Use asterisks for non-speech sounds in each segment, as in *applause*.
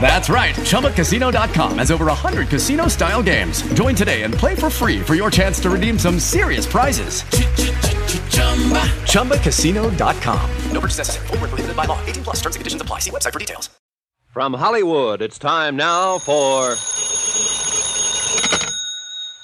That's right. ChumbaCasino.com has over 100 casino style games. Join today and play for free for your chance to redeem some serious prizes. Chumba. ChumbaCasino.com. No purchase necessary. Void were prohibited by law. 18 plus. Terms and conditions apply. See website for details. From Hollywood, it's time now for.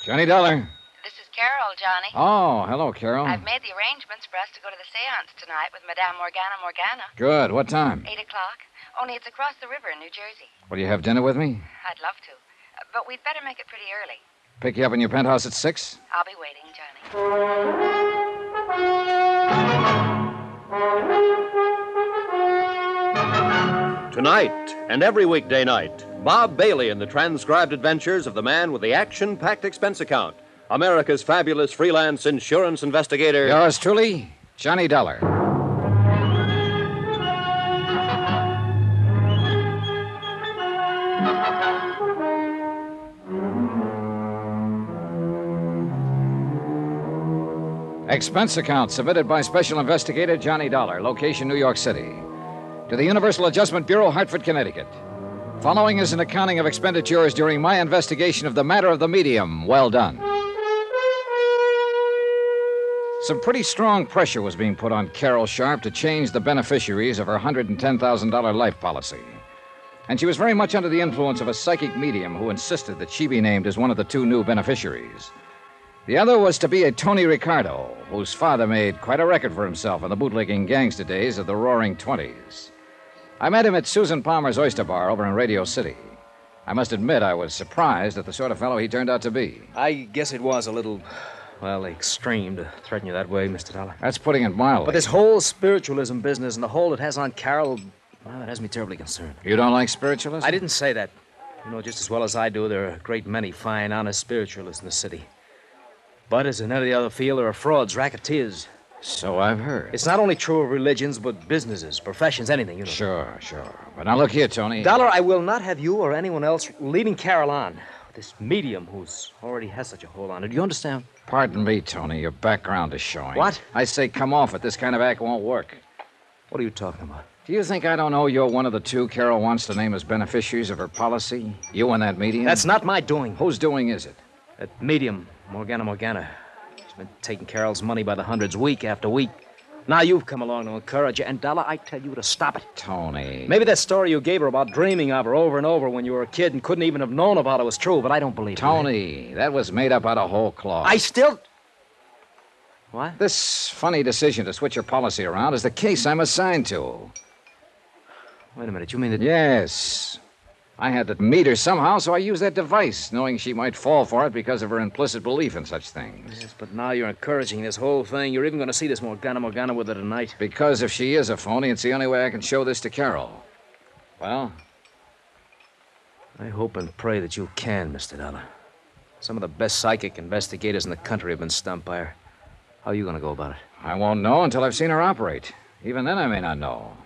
Johnny Dollar. This is Carol, Johnny. Oh, hello, Carol. I've made the arrangements for us to go to the seance tonight with Madame Morgana Morgana. Good. What time? Eight o'clock. Only it's across the river in New Jersey. Will you have dinner with me? I'd love to. Uh, but we'd better make it pretty early. Pick you up in your penthouse at six? I'll be waiting, Johnny. Tonight and every weekday night, Bob Bailey in the transcribed adventures of the man with the action packed expense account, America's fabulous freelance insurance investigator. Yours truly, Johnny Dollar. Expense account submitted by Special Investigator Johnny Dollar, location New York City. To the Universal Adjustment Bureau, Hartford, Connecticut. Following is an accounting of expenditures during my investigation of the matter of the medium. Well done. Some pretty strong pressure was being put on Carol Sharp to change the beneficiaries of her $110,000 life policy. And she was very much under the influence of a psychic medium who insisted that she be named as one of the two new beneficiaries. The other was to be a Tony Ricardo, whose father made quite a record for himself in the bootlegging gangster days of the Roaring Twenties. I met him at Susan Palmer's Oyster Bar over in Radio City. I must admit I was surprised at the sort of fellow he turned out to be. I guess it was a little, well, extreme to threaten you that way, Mr. Dollar. That's putting it mildly. But this whole spiritualism business and the hold it has on Carol, well, it has me terribly concerned. You don't like spiritualism? I didn't say that. You know just as well as I do, there are a great many fine, honest spiritualists in the city. But as in any other field, there are frauds, racketeers. So I've heard. It's not only true of religions, but businesses, professions, anything, you know. Sure, sure. But now look here, Tony. Dollar, I will not have you or anyone else leading Carol on. This medium who's already has such a hold on her. Do you understand? Pardon me, Tony. Your background is showing. What? I say come off it. This kind of act won't work. What are you talking about? Do you think I don't know you're one of the two Carol wants to name as beneficiaries of her policy? You and that medium? That's not my doing. Whose doing is it? That medium, Morgana Morgana. She's been taking Carol's money by the hundreds week after week. Now you've come along to encourage her, and Dollar, I tell you to stop it. Tony. Maybe that story you gave her about dreaming of her over and over when you were a kid and couldn't even have known about it was true, but I don't believe it. Tony, that was made up out of whole cloth. I still. What? This funny decision to switch your policy around is the case I'm assigned to. Wait a minute. You mean that? Yes. I had to meet her somehow, so I used that device, knowing she might fall for it because of her implicit belief in such things. Yes, but now you're encouraging this whole thing. You're even going to see this Morgana Morgana with her tonight. Because if she is a phony, it's the only way I can show this to Carol. Well, I hope and pray that you can, Mr. Dollar. Some of the best psychic investigators in the country have been stumped by her. How are you going to go about it? I won't know until I've seen her operate. Even then, I may not know.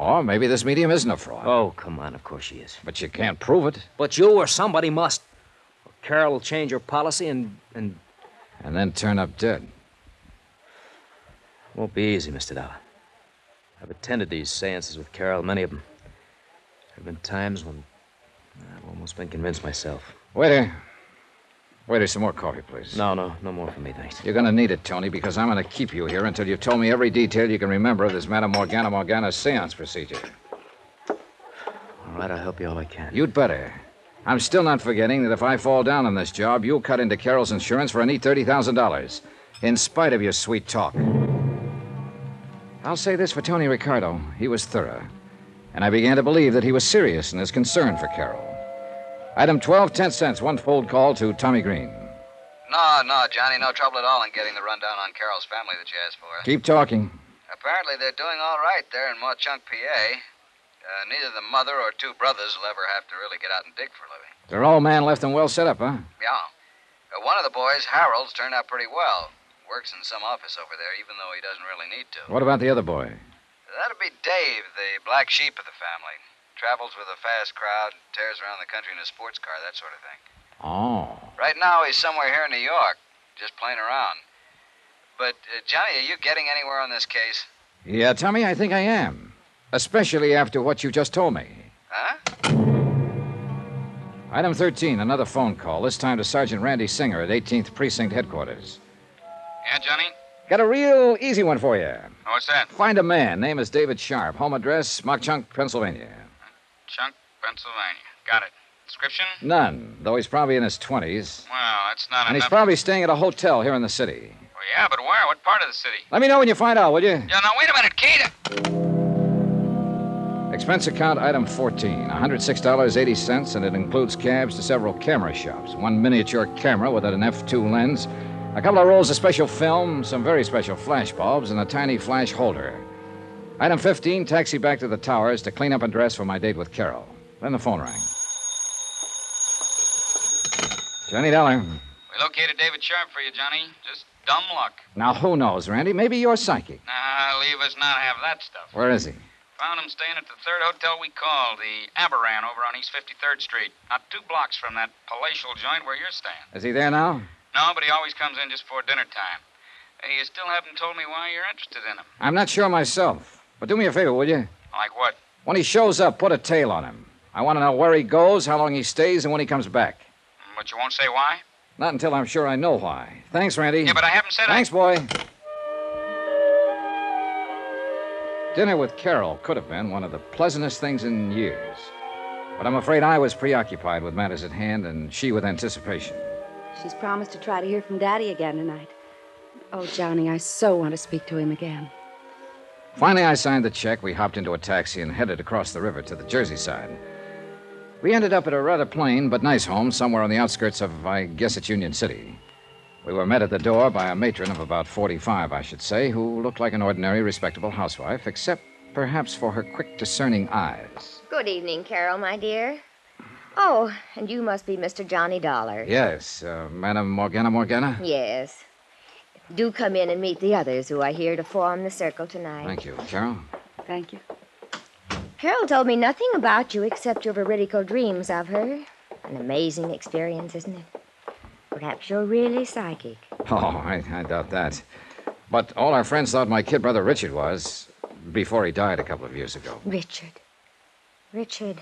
Or maybe this medium isn't a fraud. Oh, come on. Of course she is. But you can't prove it. But you or somebody must. Or Carol will change her policy and, and And then turn up dead. won't be easy, Mr. Dollar. I've attended these seances with Carol, many of them. There have been times when I've almost been convinced myself. Waiter. Waiter, some more coffee, please. No, no, no more for me, thanks. You're going to need it, Tony, because I'm going to keep you here until you've told me every detail you can remember of this Madame Morgana Morgana seance procedure. All right, I'll help you all I can. You'd better. I'm still not forgetting that if I fall down on this job, you'll cut into Carol's insurance for a neat $30,000, in spite of your sweet talk. I'll say this for Tony Ricardo. He was thorough. And I began to believe that he was serious in his concern for Carol. Item 12, 10 cents, one fold call to Tommy Green. No, no, Johnny, no trouble at all in getting the rundown on Carol's family that you asked for. Keep talking. Apparently, they're doing all right there in Mauch Chunk, PA. Uh, neither the mother or two brothers will ever have to really get out and dig for a living. They're all man left and well set up, huh? Yeah. Uh, one of the boys, Harold's, turned out pretty well. Works in some office over there, even though he doesn't really need to. What about the other boy? That'd be Dave, the black sheep of the family. Travels with a fast crowd, tears around the country in a sports car, that sort of thing. Oh. Right now, he's somewhere here in New York, just playing around. But, uh, Johnny, are you getting anywhere on this case? Yeah, Tommy, I think I am. Especially after what you just told me. Huh? Item 13, another phone call, this time to Sergeant Randy Singer at 18th Precinct Headquarters. Yeah, Johnny? Got a real easy one for you. What's that? Find a man. Name is David Sharp. Home address, Mauch Chunk, Pennsylvania. Chunk, Pennsylvania. Got it. Description? None, though he's probably in his 20s. Well, that's not And he's probably staying at a hotel here in the city. Well, yeah, but where? What part of the city? Let me know when you find out, will you? Yeah, now, wait a minute, Kate. Expense account item 14, $106.80, and it includes cabs to several camera shops. One miniature camera with an f2 lens, a couple of rolls of special film, some very special flash bulbs, and a tiny flash holder. Item 15, taxi back to the towers to clean up and dress for my date with Carol. Then the phone rang. Johnny Dollar. We located David Sharp for you, Johnny. Just dumb luck. Now, who knows, Randy? Maybe you're psychic. Nah, leave us not have that stuff. Where is he? Found him staying at the third hotel we called, the Aberan over on East 53rd Street. Not two blocks from that palatial joint where you're staying. Is he there now? No, but he always comes in just before dinner time. You still haven't told me why you're interested in him. I'm not sure myself. But do me a favor, will you? Like what? When he shows up, put a tail on him. I want to know where he goes, how long he stays, and when he comes back. But you won't say why? Not until I'm sure I know why. Thanks, Randy. Yeah, but I haven't said Thanks, boy. Dinner with Carol could have been one of the pleasantest things in years. But I'm afraid I was preoccupied with matters at hand and she with anticipation. She's promised to try to hear from Daddy again tonight. Oh, Johnny, I so want to speak to him again. Finally, I signed the check. We hopped into a taxi and headed across the river to the Jersey side. We ended up at a rather plain but nice home somewhere on the outskirts of, I guess it's Union City. We were met at the door by a matron of about 45, I should say, who looked like an ordinary, respectable housewife, except perhaps for her quick, discerning eyes. Good evening, Carol, my dear. Oh, and you must be Mr. Johnny Dollar. Yes, uh, Madam Morgana Morgana? Yes. Do come in and meet the others who are here to form the circle tonight. Thank you. Carol? Thank you. Carol told me nothing about you except your veridical dreams of her. An amazing experience, isn't it? Perhaps you're really psychic. Oh, I, I doubt that. But all our friends thought my kid brother Richard was before he died a couple of years ago. Richard. Richard.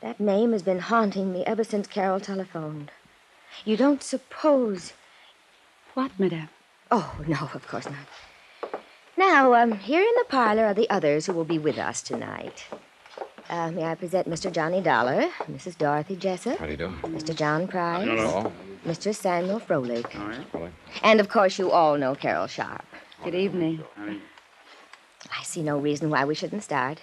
That name has been haunting me ever since Carol telephoned. You don't suppose. What, Madame? Oh, no, of course not. Now, um, here in the parlor are the others who will be with us tonight. Uh, may I present Mr. Johnny Dollar, Mrs. Dorothy Jessup, How do you do? Mr. John Price, Hello. Mr. Samuel Froelich, All right. and of course you all know Carol Sharp. Good evening. I see no reason why we shouldn't start.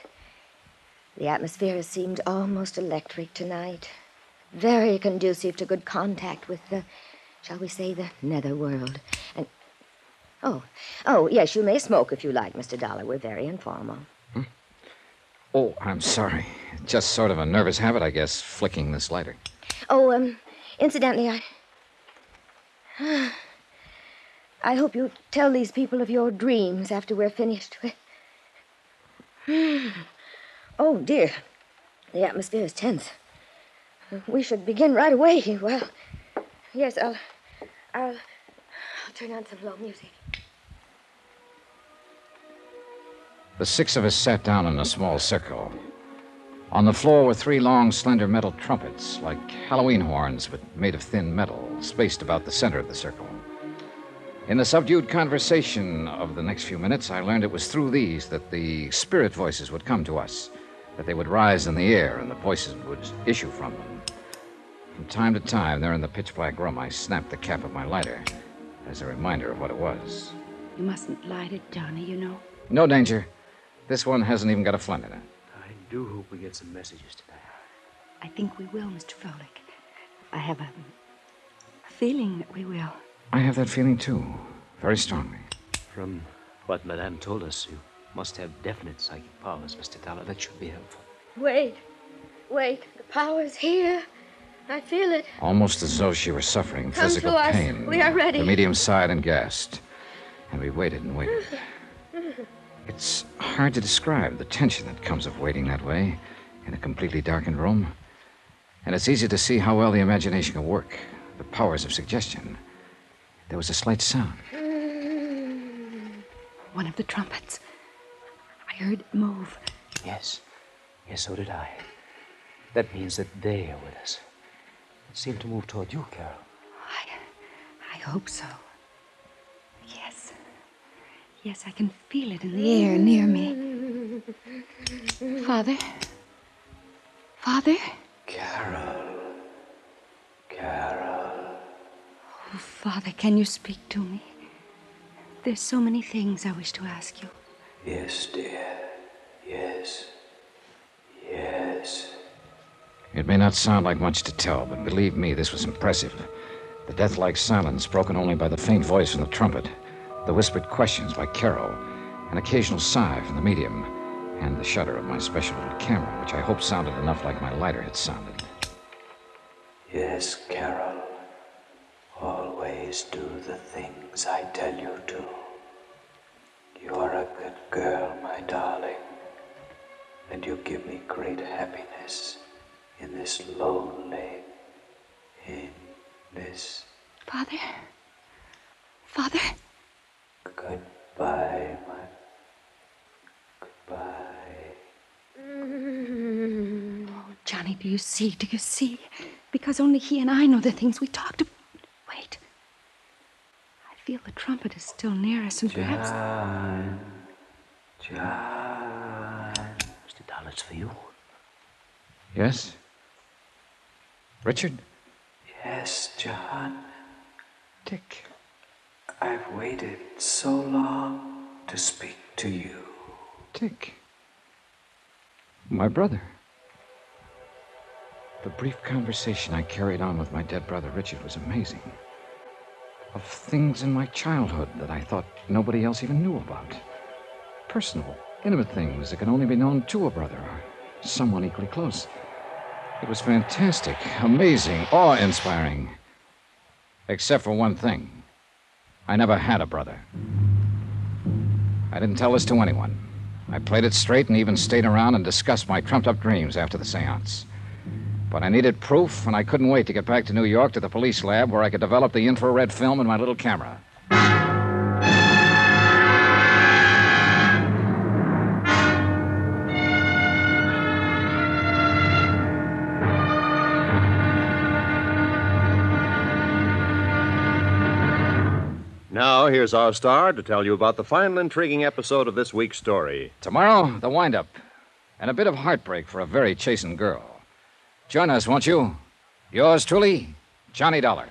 The atmosphere has seemed almost electric tonight. Very conducive to good contact with the, shall we say, the nether world. And oh, oh yes, you may smoke if you like, Mr. Dollar. We're very informal. Oh, I'm sorry. Just sort of a nervous habit, I guess, flicking this lighter. Oh, um, incidentally, I. *sighs* I hope you tell these people of your dreams after we're finished. *sighs* Oh, dear. The atmosphere is tense. We should begin right away. Well, yes, I'll. I'll. I'll turn on some low music. The six of us sat down in a small circle. On the floor were three long, slender metal trumpets, like Halloween horns, but made of thin metal, spaced about the center of the circle. In the subdued conversation of the next few minutes, I learned it was through these that the spirit voices would come to us, that they would rise in the air and the voices would issue from them. From time to time, there in the pitch black room, I snapped the cap of my lighter as a reminder of what it was. You mustn't light it, Johnny, you know. No danger. This one hasn't even got a flint in it. I do hope we get some messages tonight. I think we will, Mr. Froelich. I have a, a feeling that we will. I have that feeling too, very strongly. From what Madame told us, you must have definite psychic powers, Mr. Dollar. That should be helpful. Wait. Wait. The power's here. I feel it. Almost as though she were suffering Come physical to us. pain. We are ready. The medium sighed and gasped. And we waited and waited. *laughs* It's hard to describe the tension that comes of waiting that way in a completely darkened room. And it's easy to see how well the imagination can work, the powers of suggestion. There was a slight sound. *sighs* One of the trumpets. I heard it move. Yes. Yes, so did I. That means that they are with us. It seemed to move toward you, Carol. I hope so. Yes. Yes, I can feel it in the air near me. Father? Father? Carol. Carol. Oh, Father, can you speak to me? There's so many things I wish to ask you. Yes, dear. Yes. Yes. It may not sound like much to tell, but believe me, this was impressive. The death like silence, broken only by the faint voice from the trumpet, the whispered questions by Carol, an occasional sigh from the medium, and the shutter of my special little camera, which I hope sounded enough like my lighter had sounded. Yes, Carol. Always do the things I tell you to. You're a good girl, my darling. And you give me great happiness in this lonely, in this Father? Father? Goodbye, my goodbye. Mm, oh, Johnny, do you see? Do you see? Because only he and I know the things we talked about. Wait. I feel the trumpet is still near us, and perhaps. John. John. Mr. Dollar, it's for you. Yes? Richard? Yes, John. Dick. I've waited so long to speak to you. Dick. My brother. The brief conversation I carried on with my dead brother Richard was amazing. Of things in my childhood that I thought nobody else even knew about. Personal, intimate things that can only be known to a brother or someone equally close. It was fantastic, amazing, awe inspiring. Except for one thing I never had a brother. I didn't tell this to anyone. I played it straight and even stayed around and discussed my trumped up dreams after the seance. But I needed proof, and I couldn't wait to get back to New York to the police lab where I could develop the infrared film in my little camera. Now, here's our star to tell you about the final intriguing episode of this week's story. Tomorrow, the windup, and a bit of heartbreak for a very chastened girl. Join us, won't you? Yours truly, Johnny Dollar.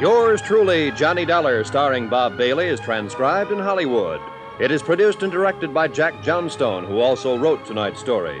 Yours truly, Johnny Dollar, starring Bob Bailey, is transcribed in Hollywood. It is produced and directed by Jack Johnstone, who also wrote tonight's story.